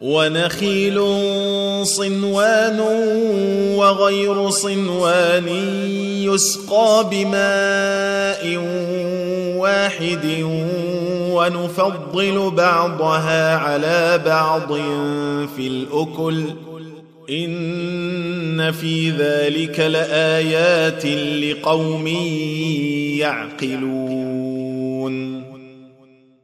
ونخيل صنوان وغير صنوان يسقى بماء واحد ونفضل بعضها على بعض في الأكل. إن في ذلك لآيات لقوم يعقلون.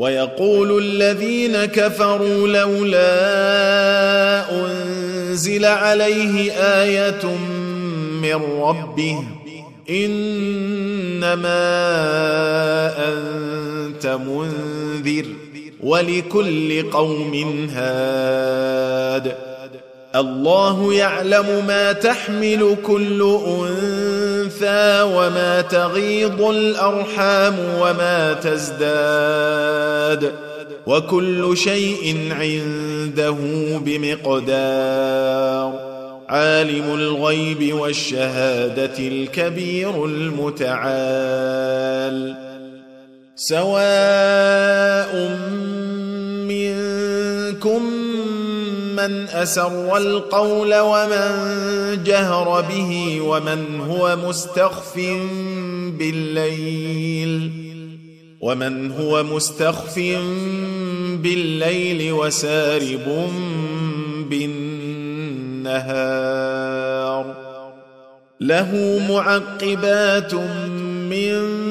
ويقول الذين كفروا لولا أنزل عليه آية من ربه إنما أنت منذر ولكل قوم هاد. الله يعلم ما تحمل كل أنثى وما تغيض الأرحام وما تزداد وكل شيء عنده بمقدار عالم الغيب والشهادة الكبير المتعال سواء من اسر القول ومن جهر به ومن هو مستخف بالليل ومن هو مستخف بالليل وسارب بالنهار له معقبات من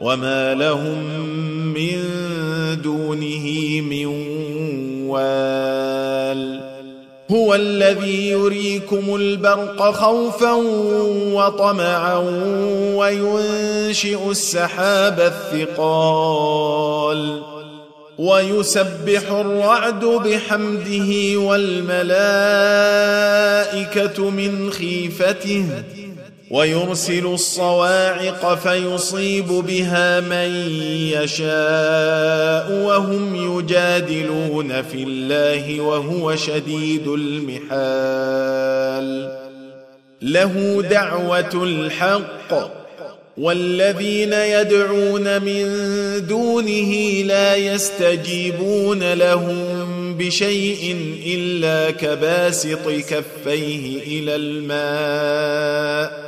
وما لهم من دونه من وال هو الذي يريكم البرق خوفا وطمعا وينشئ السحاب الثقال ويسبح الرعد بحمده والملائكه من خيفته ويرسل الصواعق فيصيب بها من يشاء وهم يجادلون في الله وهو شديد المحال. له دعوة الحق والذين يدعون من دونه لا يستجيبون لهم بشيء إلا كباسط كفيه إلى الماء.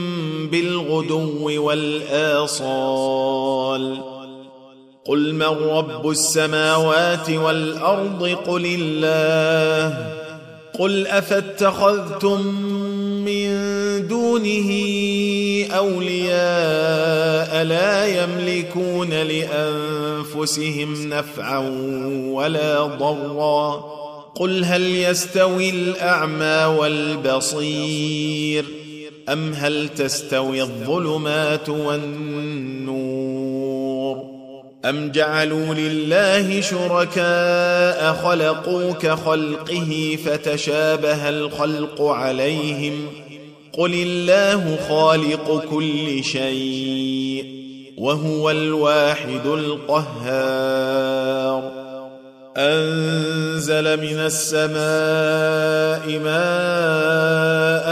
بالغدو والآصال. قل من رب السماوات والأرض قل الله. قل أفاتخذتم من دونه أولياء لا يملكون لأنفسهم نفعا ولا ضرا. قل هل يستوي الأعمى والبصير ۖ؟ أم هل تستوي الظلمات والنور؟ أم جعلوا لله شركاء خلقوا كخلقه فتشابه الخلق عليهم؟ قل الله خالق كل شيء وهو الواحد القهار. أنزل من السماء ماء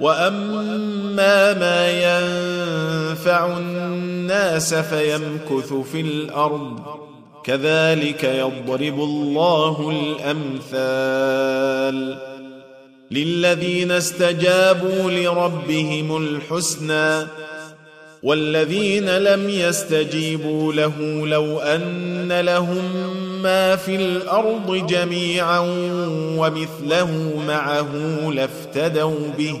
واما ما ينفع الناس فيمكث في الأرض كذلك يضرب الله الامثال للذين استجابوا لربهم الحسنى والذين لم يستجيبوا له لو ان لهم ما في الأرض جميعا ومثله معه لافتدوا به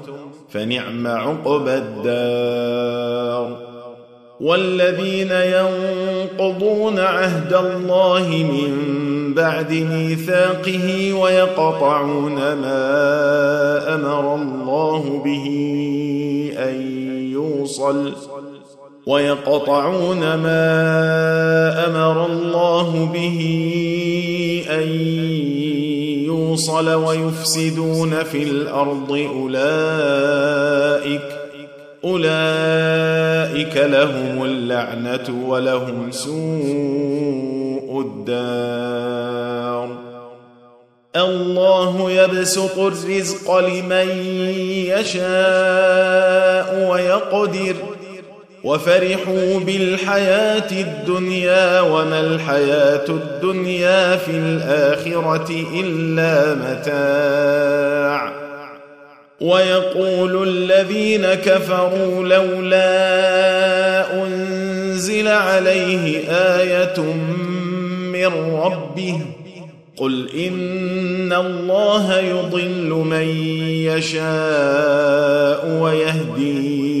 فنعم عقبى الدار. والذين ينقضون عهد الله من بعد ميثاقه ويقطعون ما أمر الله به أن يوصل ويقطعون ما أمر الله به أن يوصل ويفسدون في الأرض أولئك أولئك لهم اللعنة ولهم سوء الدار. الله يبسط الرزق لمن يشاء ويقدر. وفرحوا بالحياة الدنيا وما الحياة الدنيا في الآخرة إلا متاع. ويقول الذين كفروا لولا أنزل عليه آية من ربه قل إن الله يضل من يشاء ويهدي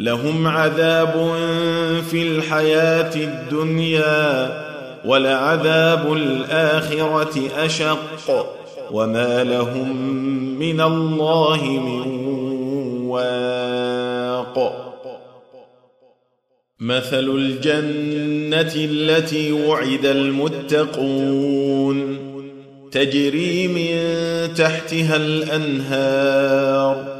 لهم عذاب في الحياة الدنيا ولعذاب الآخرة أشق وما لهم من الله من واق. مثل الجنة التي وعد المتقون تجري من تحتها الأنهار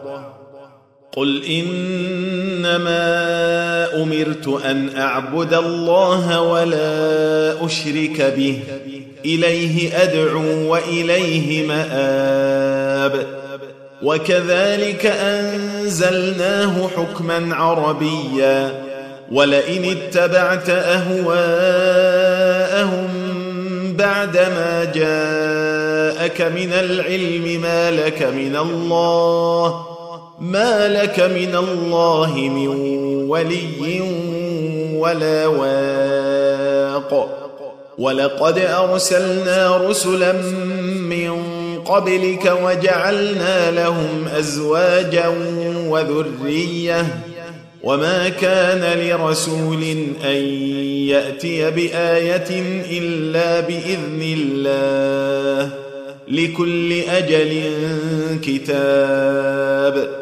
قل إنما أمرت أن أعبد الله ولا أشرك به. إليه أدعو وإليه مآب. وكذلك أنزلناه حكما عربيا. ولئن اتبعت أهواءهم بعدما جاءك من العلم ما لك من الله ما لك من الله من ولي ولا واق. ولقد أرسلنا رسلا من قبلك وجعلنا لهم أزواجا وذرية. وما كان لرسول أن يأتي بآية إلا بإذن الله. لكل أجل كتاب.